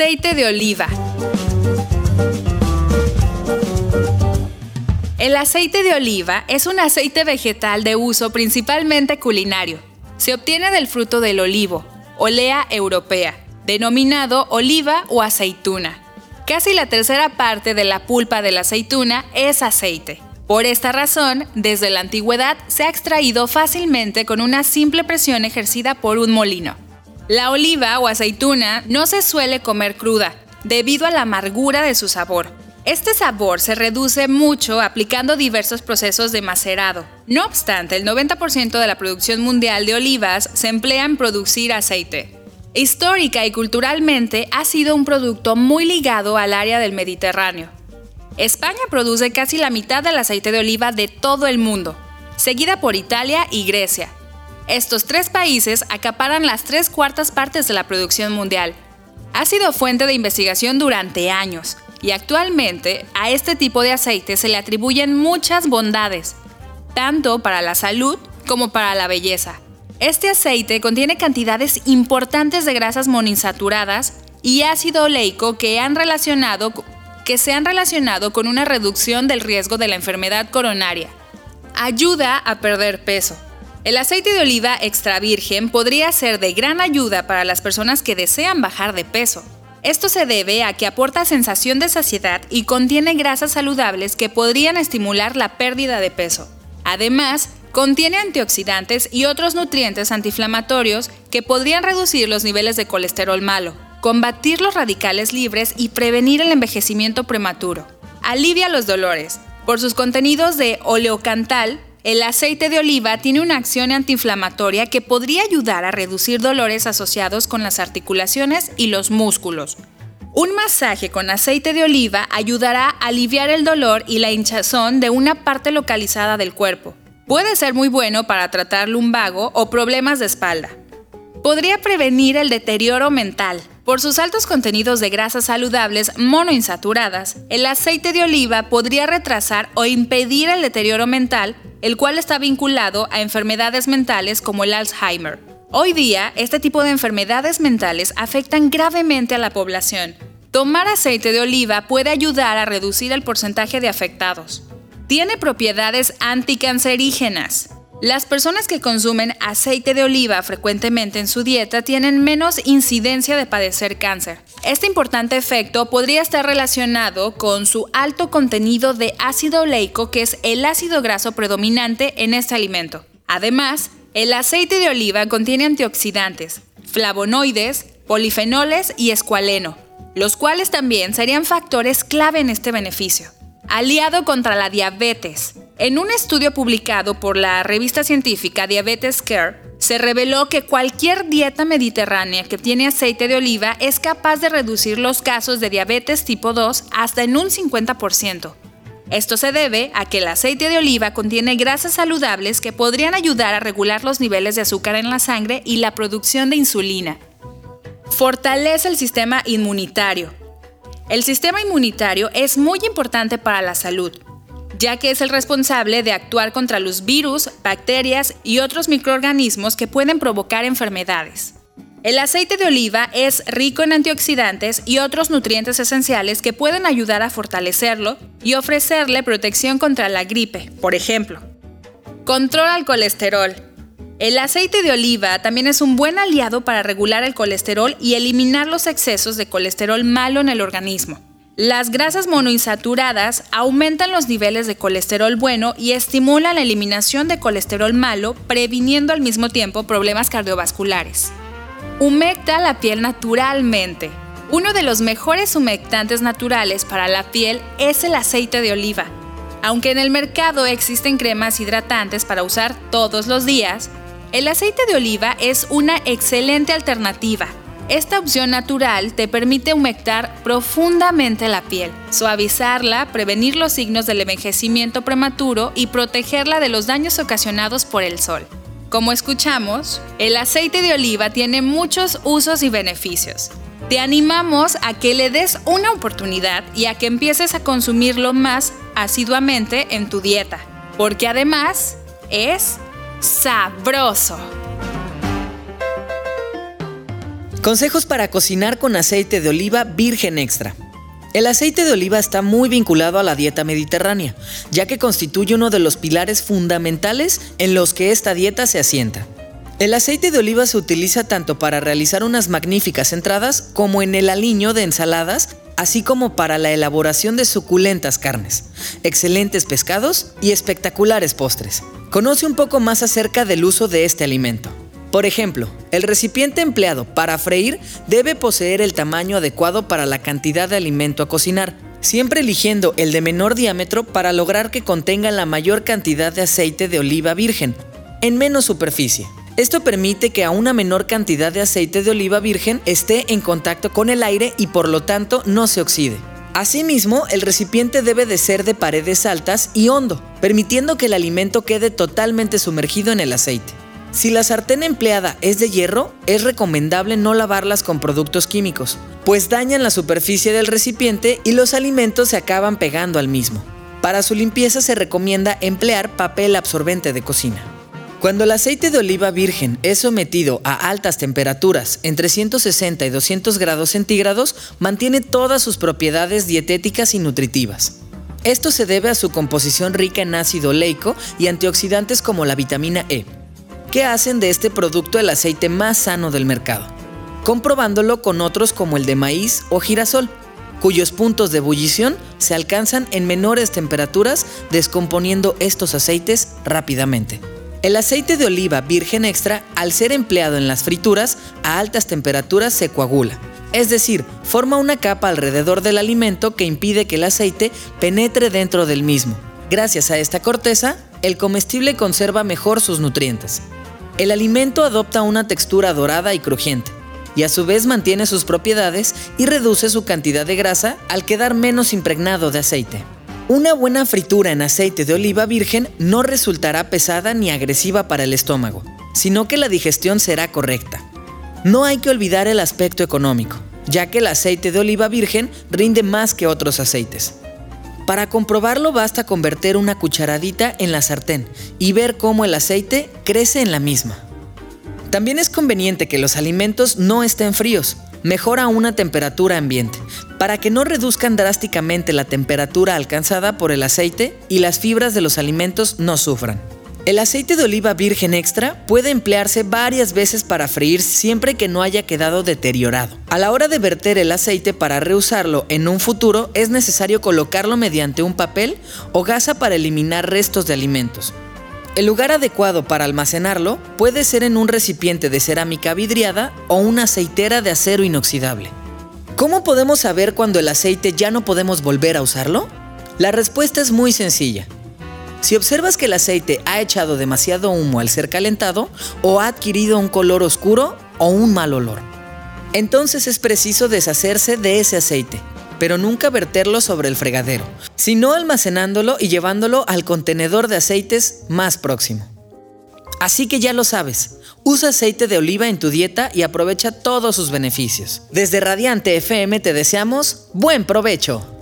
Aceite de oliva. El aceite de oliva es un aceite vegetal de uso principalmente culinario. Se obtiene del fruto del olivo, olea europea, denominado oliva o aceituna. Casi la tercera parte de la pulpa de la aceituna es aceite. Por esta razón, desde la antigüedad se ha extraído fácilmente con una simple presión ejercida por un molino. La oliva o aceituna no se suele comer cruda, debido a la amargura de su sabor. Este sabor se reduce mucho aplicando diversos procesos de macerado. No obstante, el 90% de la producción mundial de olivas se emplea en producir aceite. Histórica y culturalmente ha sido un producto muy ligado al área del Mediterráneo. España produce casi la mitad del aceite de oliva de todo el mundo, seguida por Italia y Grecia. Estos tres países acaparan las tres cuartas partes de la producción mundial. Ha sido fuente de investigación durante años y actualmente a este tipo de aceite se le atribuyen muchas bondades, tanto para la salud como para la belleza. Este aceite contiene cantidades importantes de grasas monoinsaturadas y ácido oleico que se han relacionado con una reducción del riesgo de la enfermedad coronaria. Ayuda a perder peso. El aceite de oliva extra virgen podría ser de gran ayuda para las personas que desean bajar de peso. Esto se debe a que aporta sensación de saciedad y contiene grasas saludables que podrían estimular la pérdida de peso. Además, contiene antioxidantes y otros nutrientes antiinflamatorios que podrían reducir los niveles de colesterol malo combatir los radicales libres y prevenir el envejecimiento prematuro. Alivia los dolores. Por sus contenidos de oleocantal, el aceite de oliva tiene una acción antiinflamatoria que podría ayudar a reducir dolores asociados con las articulaciones y los músculos. Un masaje con aceite de oliva ayudará a aliviar el dolor y la hinchazón de una parte localizada del cuerpo. Puede ser muy bueno para tratar lumbago o problemas de espalda. Podría prevenir el deterioro mental, por sus altos contenidos de grasas saludables monoinsaturadas, el aceite de oliva podría retrasar o impedir el deterioro mental, el cual está vinculado a enfermedades mentales como el Alzheimer. Hoy día, este tipo de enfermedades mentales afectan gravemente a la población. Tomar aceite de oliva puede ayudar a reducir el porcentaje de afectados. Tiene propiedades anticancerígenas. Las personas que consumen aceite de oliva frecuentemente en su dieta tienen menos incidencia de padecer cáncer. Este importante efecto podría estar relacionado con su alto contenido de ácido oleico, que es el ácido graso predominante en este alimento. Además, el aceite de oliva contiene antioxidantes, flavonoides, polifenoles y escualeno, los cuales también serían factores clave en este beneficio. Aliado contra la diabetes, en un estudio publicado por la revista científica Diabetes Care, se reveló que cualquier dieta mediterránea que tiene aceite de oliva es capaz de reducir los casos de diabetes tipo 2 hasta en un 50%. Esto se debe a que el aceite de oliva contiene grasas saludables que podrían ayudar a regular los niveles de azúcar en la sangre y la producción de insulina. Fortalece el sistema inmunitario. El sistema inmunitario es muy importante para la salud ya que es el responsable de actuar contra los virus, bacterias y otros microorganismos que pueden provocar enfermedades. El aceite de oliva es rico en antioxidantes y otros nutrientes esenciales que pueden ayudar a fortalecerlo y ofrecerle protección contra la gripe, por ejemplo. Controla el colesterol. El aceite de oliva también es un buen aliado para regular el colesterol y eliminar los excesos de colesterol malo en el organismo. Las grasas monoinsaturadas aumentan los niveles de colesterol bueno y estimulan la eliminación de colesterol malo, previniendo al mismo tiempo problemas cardiovasculares. Humecta la piel naturalmente. Uno de los mejores humectantes naturales para la piel es el aceite de oliva. Aunque en el mercado existen cremas hidratantes para usar todos los días, el aceite de oliva es una excelente alternativa esta opción natural te permite humectar profundamente la piel, suavizarla, prevenir los signos del envejecimiento prematuro y protegerla de los daños ocasionados por el sol. Como escuchamos, el aceite de oliva tiene muchos usos y beneficios. Te animamos a que le des una oportunidad y a que empieces a consumirlo más asiduamente en tu dieta, porque además es sabroso. Consejos para cocinar con aceite de oliva virgen extra. El aceite de oliva está muy vinculado a la dieta mediterránea, ya que constituye uno de los pilares fundamentales en los que esta dieta se asienta. El aceite de oliva se utiliza tanto para realizar unas magníficas entradas como en el aliño de ensaladas, así como para la elaboración de suculentas carnes, excelentes pescados y espectaculares postres. Conoce un poco más acerca del uso de este alimento. Por ejemplo, el recipiente empleado para freír debe poseer el tamaño adecuado para la cantidad de alimento a cocinar, siempre eligiendo el de menor diámetro para lograr que contenga la mayor cantidad de aceite de oliva virgen, en menos superficie. Esto permite que a una menor cantidad de aceite de oliva virgen esté en contacto con el aire y por lo tanto no se oxide. Asimismo, el recipiente debe de ser de paredes altas y hondo, permitiendo que el alimento quede totalmente sumergido en el aceite. Si la sartén empleada es de hierro, es recomendable no lavarlas con productos químicos, pues dañan la superficie del recipiente y los alimentos se acaban pegando al mismo. Para su limpieza se recomienda emplear papel absorbente de cocina. Cuando el aceite de oliva virgen es sometido a altas temperaturas, entre 160 y 200 grados centígrados, mantiene todas sus propiedades dietéticas y nutritivas. Esto se debe a su composición rica en ácido oleico y antioxidantes como la vitamina E, que hacen de este producto el aceite más sano del mercado, comprobándolo con otros como el de maíz o girasol, cuyos puntos de ebullición se alcanzan en menores temperaturas, descomponiendo estos aceites rápidamente. El aceite de oliva virgen extra, al ser empleado en las frituras, a altas temperaturas se coagula. Es decir, forma una capa alrededor del alimento que impide que el aceite penetre dentro del mismo. Gracias a esta corteza, el comestible conserva mejor sus nutrientes. El alimento adopta una textura dorada y crujiente, y a su vez mantiene sus propiedades y reduce su cantidad de grasa al quedar menos impregnado de aceite. Una buena fritura en aceite de oliva virgen no resultará pesada ni agresiva para el estómago, sino que la digestión será correcta. No hay que olvidar el aspecto económico, ya que el aceite de oliva virgen rinde más que otros aceites. Para comprobarlo basta converter una cucharadita en la sartén y ver cómo el aceite crece en la misma. También es conveniente que los alimentos no estén fríos, mejor a una temperatura ambiente, para que no reduzcan drásticamente la temperatura alcanzada por el aceite y las fibras de los alimentos no sufran. El aceite de oliva virgen extra puede emplearse varias veces para freír siempre que no haya quedado deteriorado. A la hora de verter el aceite para reusarlo en un futuro es necesario colocarlo mediante un papel o gasa para eliminar restos de alimentos. El lugar adecuado para almacenarlo puede ser en un recipiente de cerámica vidriada o una aceitera de acero inoxidable. ¿Cómo podemos saber cuando el aceite ya no podemos volver a usarlo? La respuesta es muy sencilla. Si observas que el aceite ha echado demasiado humo al ser calentado o ha adquirido un color oscuro o un mal olor, entonces es preciso deshacerse de ese aceite, pero nunca verterlo sobre el fregadero, sino almacenándolo y llevándolo al contenedor de aceites más próximo. Así que ya lo sabes, Usa aceite de oliva en tu dieta y aprovecha todos sus beneficios. Desde Radiante FM te deseamos buen provecho.